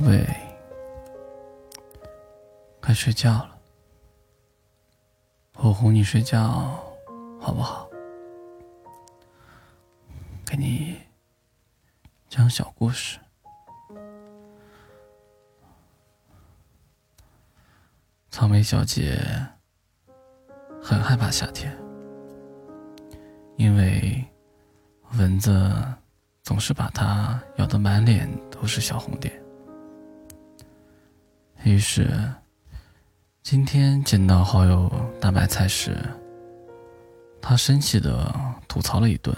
宝贝，该睡觉了。我哄你睡觉，好不好？给你讲小故事。草莓小姐很害怕夏天，因为蚊子总是把她咬得满脸都是小红点。于是。今天见到好友大白菜时，他生气的吐槽了一顿。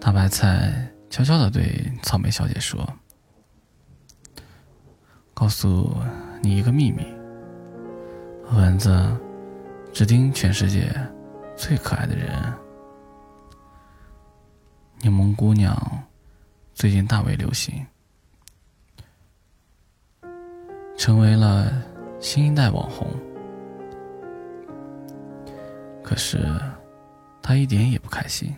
大白菜悄悄的对草莓小姐说：“告诉你一个秘密，蚊子只叮全世界最可爱的人。柠檬姑娘最近大为流行。”成为了新一代网红，可是他一点也不开心。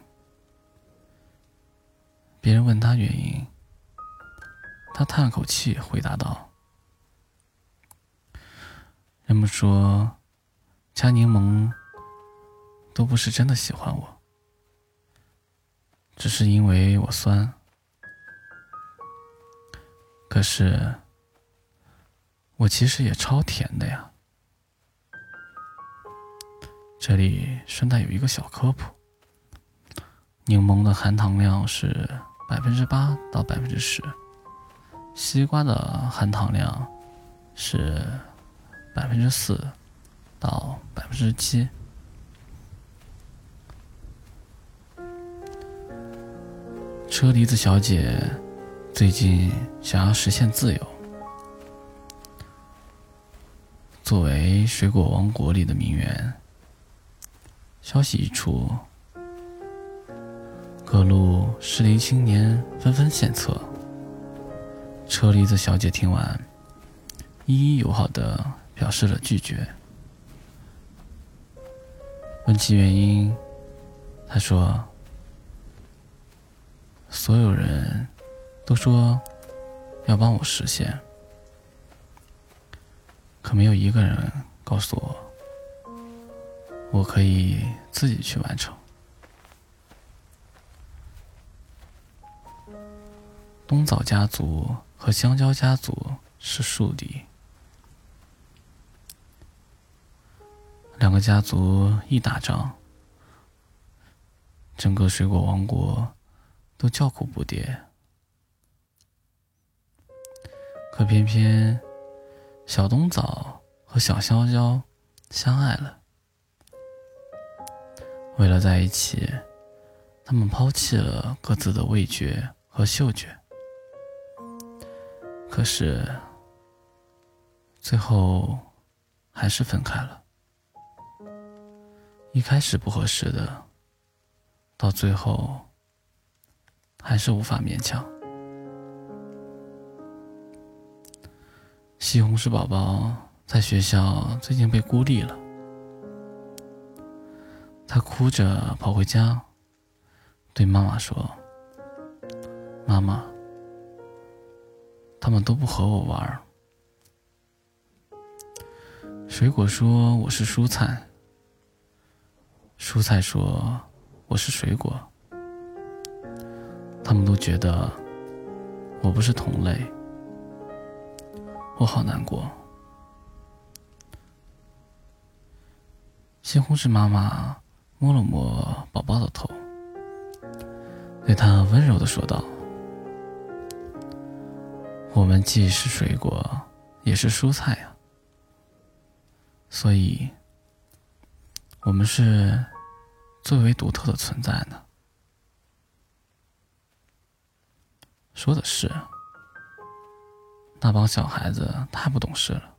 别人问他原因，他叹了口气，回答道：“人们说，加柠檬都不是真的喜欢我，只是因为我酸。可是。”我其实也超甜的呀。这里顺带有一个小科普：柠檬的含糖量是百分之八到百分之十，西瓜的含糖量是百分之四到百分之七。车厘子小姐最近想要实现自由。作为水果王国里的名媛，消息一出，各路适龄青年纷纷献策。车厘子小姐听完，一一友好的表示了拒绝。问其原因，她说：“所有人都说要帮我实现。”可没有一个人告诉我，我可以自己去完成。冬枣家族和香蕉家族是宿敌，两个家族一打仗，整个水果王国都叫苦不迭。可偏偏……小冬枣和小香蕉相爱了，为了在一起，他们抛弃了各自的味觉和嗅觉。可是，最后还是分开了。一开始不合适的，到最后还是无法勉强。西红柿宝宝在学校最近被孤立了，他哭着跑回家，对妈妈说：“妈妈，他们都不和我玩。”水果说：“我是蔬菜。”蔬菜说：“我是水果。”他们都觉得我不是同类。我好难过。西红柿妈妈摸了摸宝宝的头，对他温柔的说道：“我们既是水果，也是蔬菜呀，所以，我们是最为独特的存在呢。”说的是。那帮小孩子太不懂事了。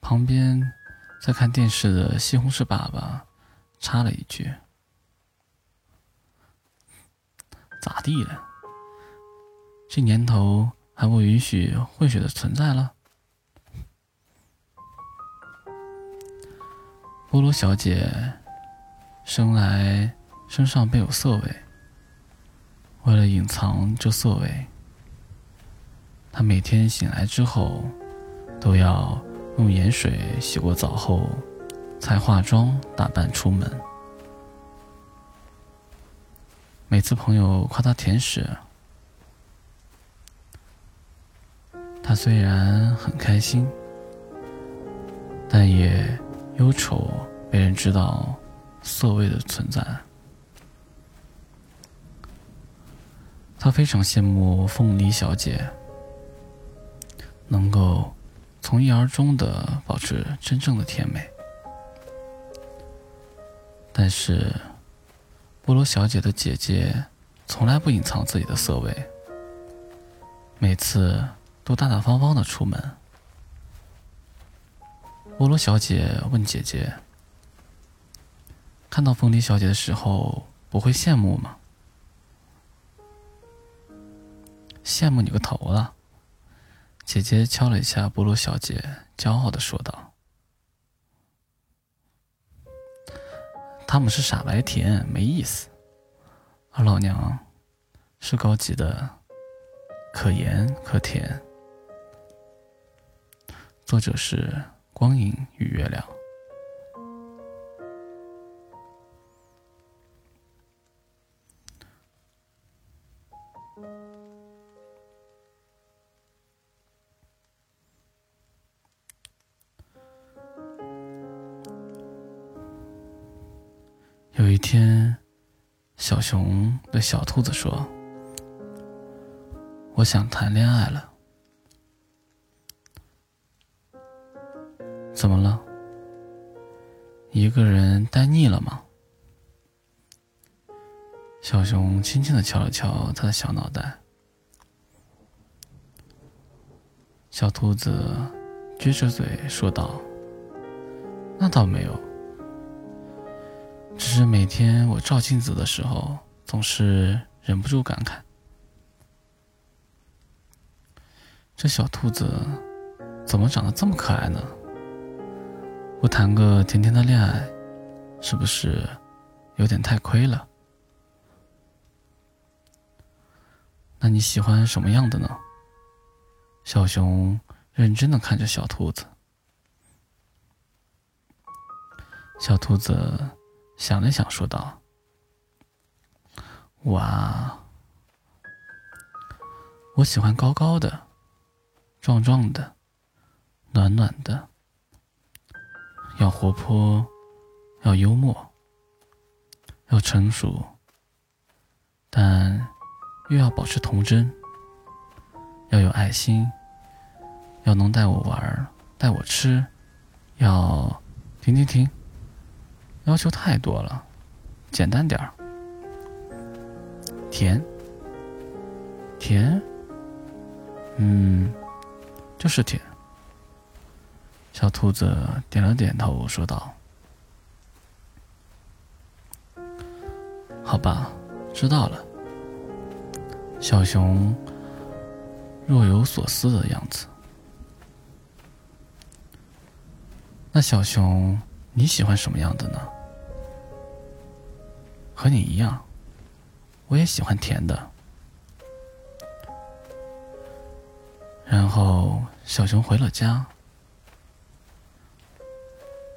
旁边在看电视的西红柿爸爸插了一句：“咋地了？这年头还不允许混血的存在了？”菠萝小姐生来身上便有色味，为了隐藏这色味，他每天醒来之后都要用盐水洗过澡后，才化妆打扮出门。每次朋友夸他甜时，他虽然很开心，但也忧愁被人知道色味的存在。他非常羡慕凤梨小姐能够从一而终的保持真正的甜美，但是菠萝小姐的姐姐从来不隐藏自己的色味，每次都大大方方的出门。菠萝小姐问姐姐：“看到凤梨小姐的时候，不会羡慕吗？”羡慕你个头了！姐姐敲了一下菠萝小姐，骄傲的说道：“他们是傻白甜，没意思；而老娘是高级的，可盐可甜。”作者是光影与月亮。小熊对小兔子说：“我想谈恋爱了。”怎么了？一个人待腻了吗？小熊轻轻的敲了敲他的小脑袋。小兔子撅着嘴说道：“那倒没有。”只是每天我照镜子的时候，总是忍不住感慨：这小兔子怎么长得这么可爱呢？不谈个甜甜的恋爱，是不是有点太亏了？那你喜欢什么样的呢？小熊认真的看着小兔子，小兔子。想了想，说道：“哇，我喜欢高高的、壮壮的、暖暖的，要活泼，要幽默，要成熟，但又要保持童真，要有爱心，要能带我玩，带我吃，要停停停。”要求太多了，简单点儿。甜，甜，嗯，就是甜。小兔子点了点头，说道：“好吧，知道了。”小熊若有所思的样子。那小熊。你喜欢什么样的呢？和你一样，我也喜欢甜的。然后小熊回了家，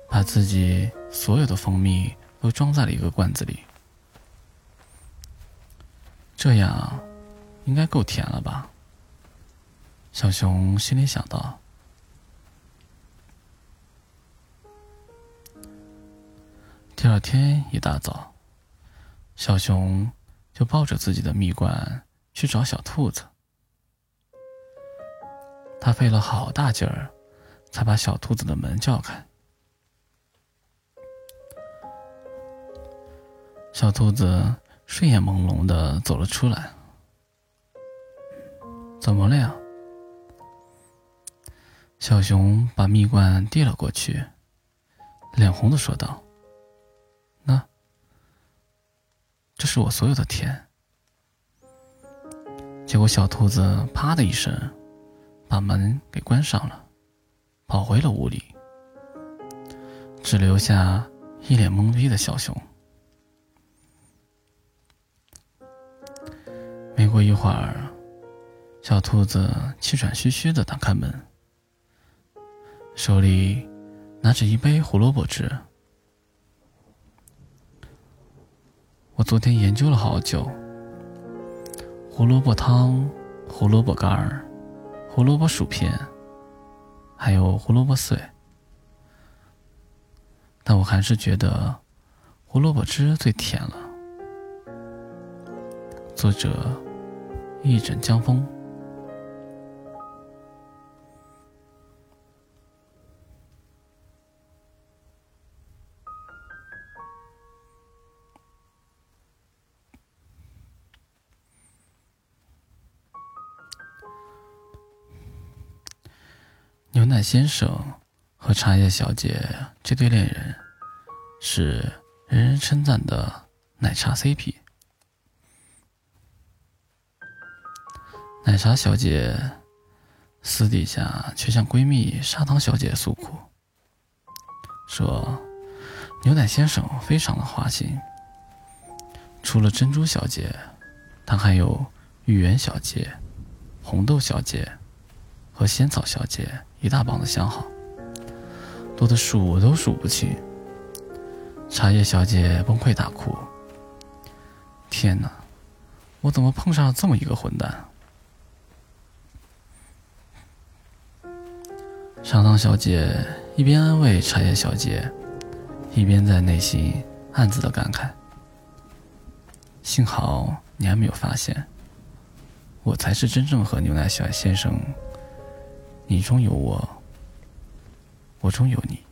把自己所有的蜂蜜都装在了一个罐子里。这样应该够甜了吧？小熊心里想到。第二天一大早，小熊就抱着自己的蜜罐去找小兔子。他费了好大劲儿，才把小兔子的门叫开。小兔子睡眼朦胧的走了出来。怎么了呀？小熊把蜜罐递了过去，脸红的说道。这是我所有的甜。结果小兔子啪的一声，把门给关上了，跑回了屋里，只留下一脸懵逼的小熊。没过一会儿，小兔子气喘吁吁的打开门，手里拿着一杯胡萝卜汁。我昨天研究了好久，胡萝卜汤、胡萝卜干儿、胡萝卜薯片，还有胡萝卜碎，但我还是觉得胡萝卜汁最甜了。作者：一枕江风。牛奶先生和茶叶小姐这对恋人是人人称赞的奶茶 CP。奶茶小姐私底下却向闺蜜砂糖小姐诉苦，说牛奶先生非常的花心，除了珍珠小姐，他还有芋圆小姐、红豆小姐和仙草小姐一大帮的相好，多的数都数不清。茶叶小姐崩溃大哭：“天哪，我怎么碰上了这么一个混蛋？”砂糖小姐一边安慰茶叶小姐，一边在内心暗自的感慨：“幸好你还没有发现，我才是真正和牛奶小先生，你中有我，我中有你。”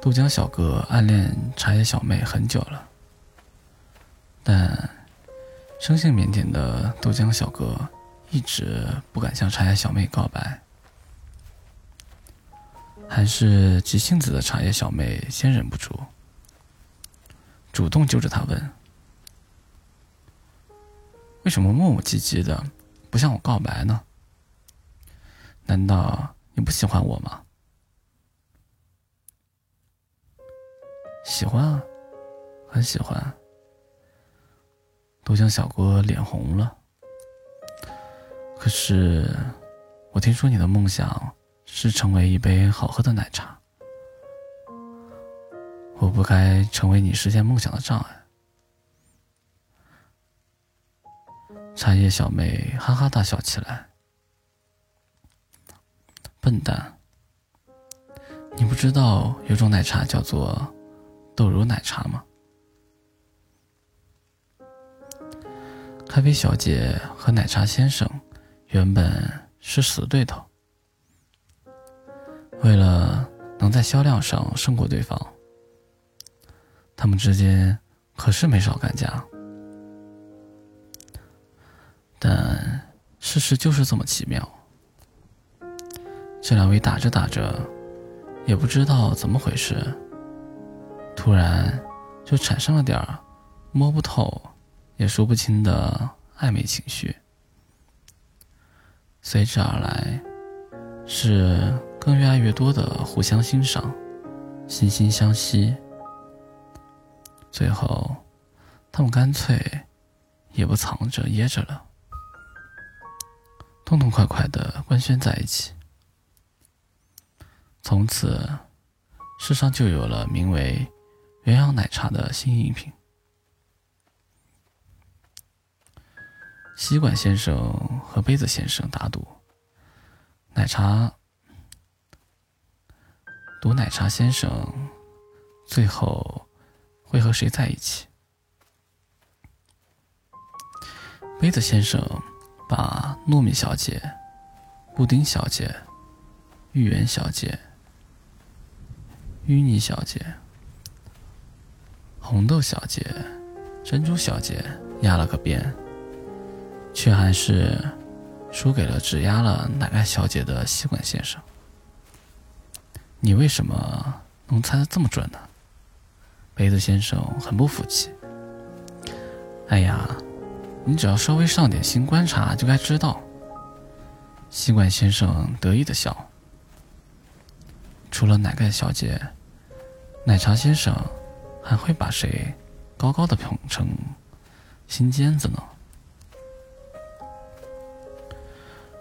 豆浆小哥暗恋茶叶小妹很久了，但生性腼腆的豆浆小哥。一直不敢向茶叶小妹告白，还是急性子的茶叶小妹先忍不住，主动揪着他问：“为什么磨磨唧唧的，不向我告白呢？难道你不喜欢我吗？”“喜欢啊，很喜欢。”豆浆小哥脸红了。可是，我听说你的梦想是成为一杯好喝的奶茶。我不该成为你实现梦想的障碍。茶叶小妹哈哈大笑起来。笨蛋，你不知道有种奶茶叫做豆乳奶茶吗？咖啡小姐和奶茶先生。原本是死对头，为了能在销量上胜过对方，他们之间可是没少干架。但事实就是这么奇妙，这两位打着打着，也不知道怎么回事，突然就产生了点儿摸不透、也说不清的暧昧情绪。随之而来，是更越来越多的互相欣赏、惺惺相惜。最后，他们干脆也不藏着掖着了，痛痛快快的官宣在一起。从此，世上就有了名为“鸳鸯奶茶”的新饮品。吸管先生和杯子先生打赌，奶茶赌奶茶先生最后会和谁在一起？杯子先生把糯米小姐、布丁小姐、芋圆小姐、淤泥小姐、红豆小姐、珍珠小姐压了个遍。却还是输给了只压了奶盖小姐的吸管先生。你为什么能猜得这么准呢？杯子先生很不服气。哎呀，你只要稍微上点心观察，就该知道。吸管先生得意的笑。除了奶盖小姐，奶茶先生还会把谁高高的捧成心尖子呢。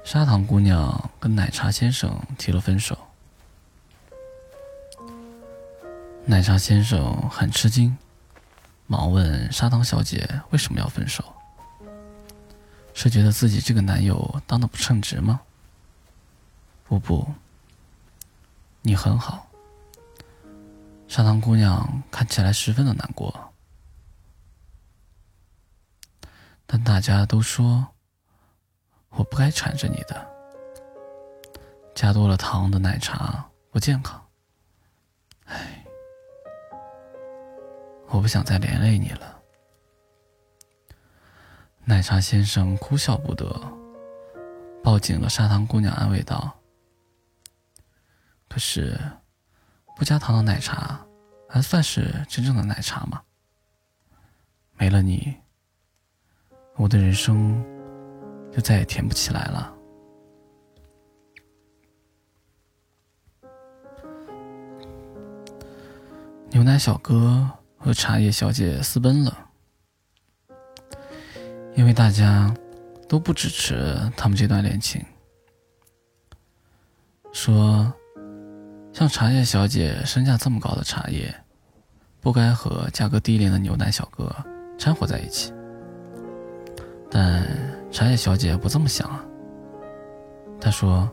砂糖姑娘跟奶茶先生提了分手，奶茶先生很吃惊，忙问砂糖小姐为什么要分手？是觉得自己这个男友当的不称职吗？不不，你很好。砂糖姑娘看起来十分的难过，但大家都说。我不该缠着你的，加多了糖的奶茶不健康。唉，我不想再连累你了。奶茶先生哭笑不得，抱紧了砂糖姑娘，安慰道：“可是，不加糖的奶茶还算是真正的奶茶吗？没了你，我的人生……”就再也甜不起来了。牛奶小哥和茶叶小姐私奔了，因为大家都不支持他们这段恋情，说像茶叶小姐身价这么高的茶叶，不该和价格低廉的牛奶小哥掺和在一起。但茶叶小姐不这么想啊。她说：“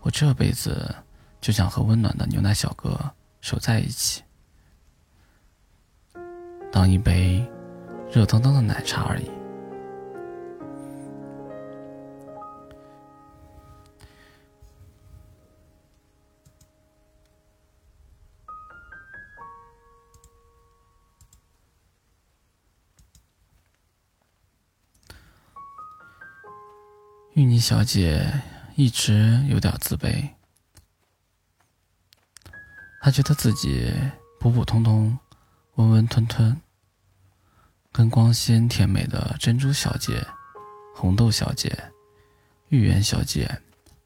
我这辈子就想和温暖的牛奶小哥守在一起，当一杯热腾腾的奶茶而已。”玉妮小姐一直有点自卑，她觉得自己普普通通、温温吞吞，跟光鲜甜美的珍珠小姐、红豆小姐、芋圆小姐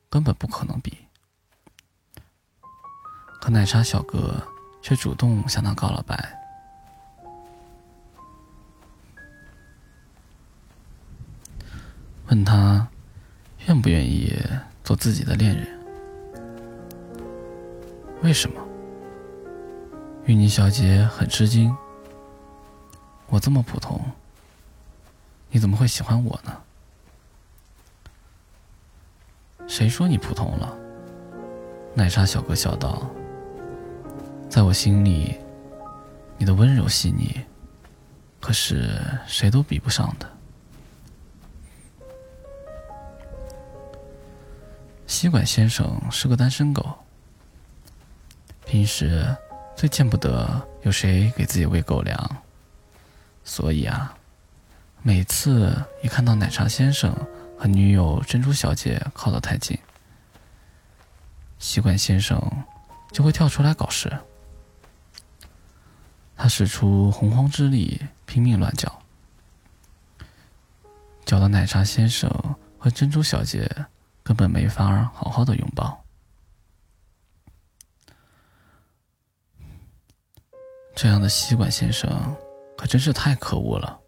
根本不可能比。可奶茶小哥却主动向她告了白，问她。愿不愿意做自己的恋人？为什么？玉妮小姐很吃惊。我这么普通，你怎么会喜欢我呢？谁说你普通了？奶茶小哥笑道：“在我心里，你的温柔细腻，可是谁都比不上的。”吸管先生是个单身狗，平时最见不得有谁给自己喂狗粮，所以啊，每次一看到奶茶先生和女友珍珠小姐靠得太近，吸管先生就会跳出来搞事。他使出洪荒之力，拼命乱叫，叫得奶茶先生和珍珠小姐。根本没法好好的拥抱。这样的吸管先生可真是太可恶了，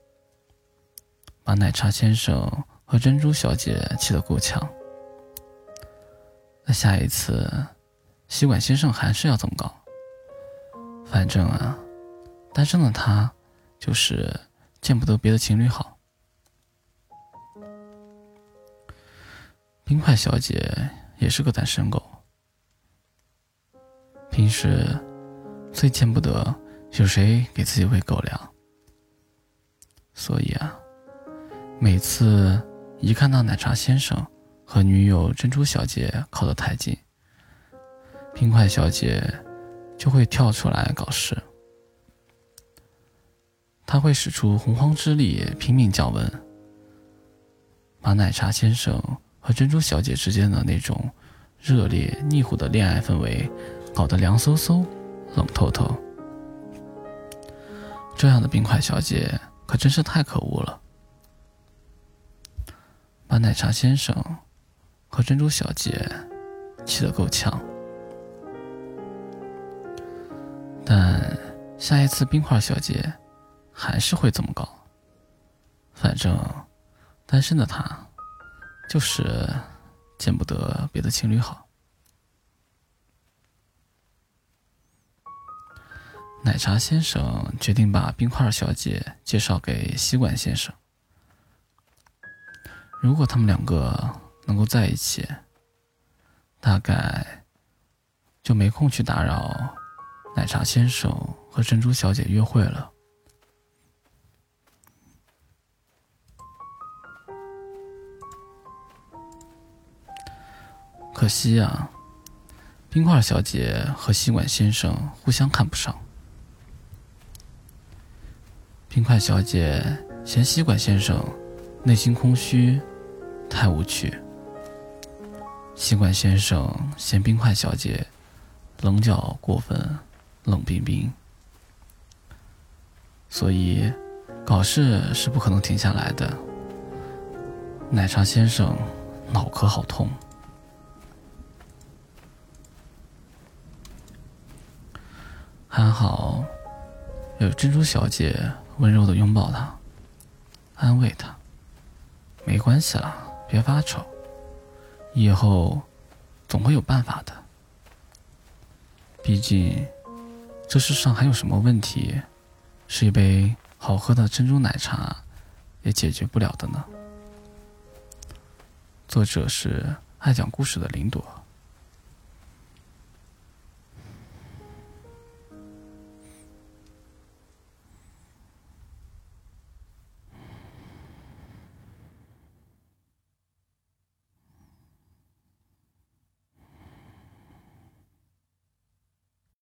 把奶茶先生和珍珠小姐气得够呛。那下一次，吸管先生还是要怎么搞。反正啊，单身的他就是见不得别的情侣好。冰块小姐也是个单身狗，平时最见不得有谁给自己喂狗粮，所以啊，每次一看到奶茶先生和女友珍珠小姐靠得太近，冰块小姐就会跳出来搞事，他会使出洪荒之力，拼命降温，把奶茶先生。和珍珠小姐之间的那种热烈腻乎的恋爱氛围，搞得凉飕飕、冷透透。这样的冰块小姐可真是太可恶了，把奶茶先生和珍珠小姐气得够呛。但下一次冰块小姐还是会这么搞，反正单身的他，就是见不得别的情侣好。奶茶先生决定把冰块小姐介绍给吸管先生。如果他们两个能够在一起，大概就没空去打扰奶茶先生和珍珠小姐约会了。可惜呀，冰块小姐和吸管先生互相看不上。冰块小姐嫌吸管先生内心空虚，太无趣；吸管先生嫌冰块小姐棱角过分，冷冰冰。所以，搞事是不可能停下来的。奶茶先生脑壳好痛，还好有珍珠小姐。温柔的拥抱他，安慰他：“没关系啦，别发愁，以后总会有办法的。毕竟，这世上还有什么问题，是一杯好喝的珍珠奶茶也解决不了的呢？”作者是爱讲故事的林朵。